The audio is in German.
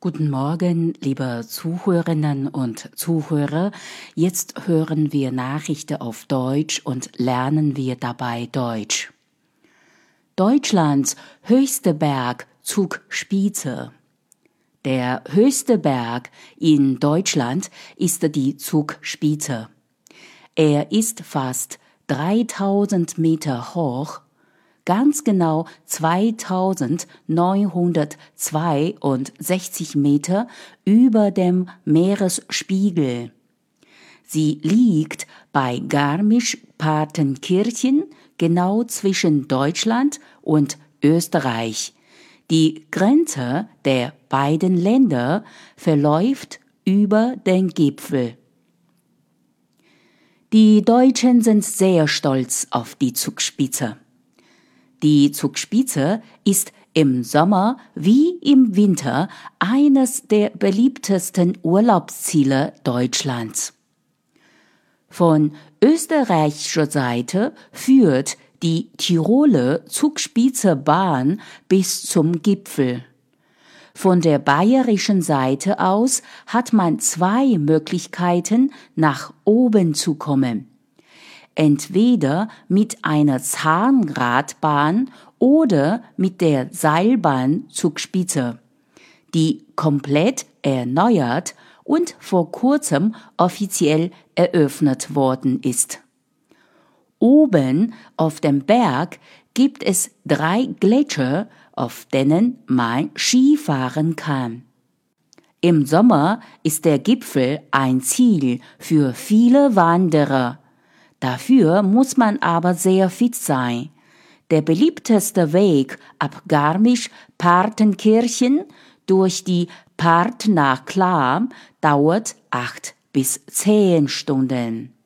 Guten Morgen, liebe Zuhörerinnen und Zuhörer. Jetzt hören wir Nachrichten auf Deutsch und lernen wir dabei Deutsch. Deutschlands höchster Berg Zugspitze. Der höchste Berg in Deutschland ist die Zugspitze. Er ist fast 3000 Meter hoch ganz genau 2962 Meter über dem Meeresspiegel. Sie liegt bei Garmisch-Partenkirchen genau zwischen Deutschland und Österreich. Die Grenze der beiden Länder verläuft über den Gipfel. Die Deutschen sind sehr stolz auf die Zugspitze. Die Zugspitze ist im Sommer wie im Winter eines der beliebtesten Urlaubsziele Deutschlands. Von österreichischer Seite führt die Tiroler Zugspitze Bahn bis zum Gipfel. Von der bayerischen Seite aus hat man zwei Möglichkeiten, nach oben zu kommen entweder mit einer Zahnradbahn oder mit der Seilbahn Zugspitze, die komplett erneuert und vor kurzem offiziell eröffnet worden ist. Oben auf dem Berg gibt es drei Gletscher, auf denen man Skifahren kann. Im Sommer ist der Gipfel ein Ziel für viele Wanderer, Dafür muss man aber sehr fit sein. Der beliebteste Weg ab Garmisch-Partenkirchen durch die Part nach Klam dauert acht bis zehn Stunden.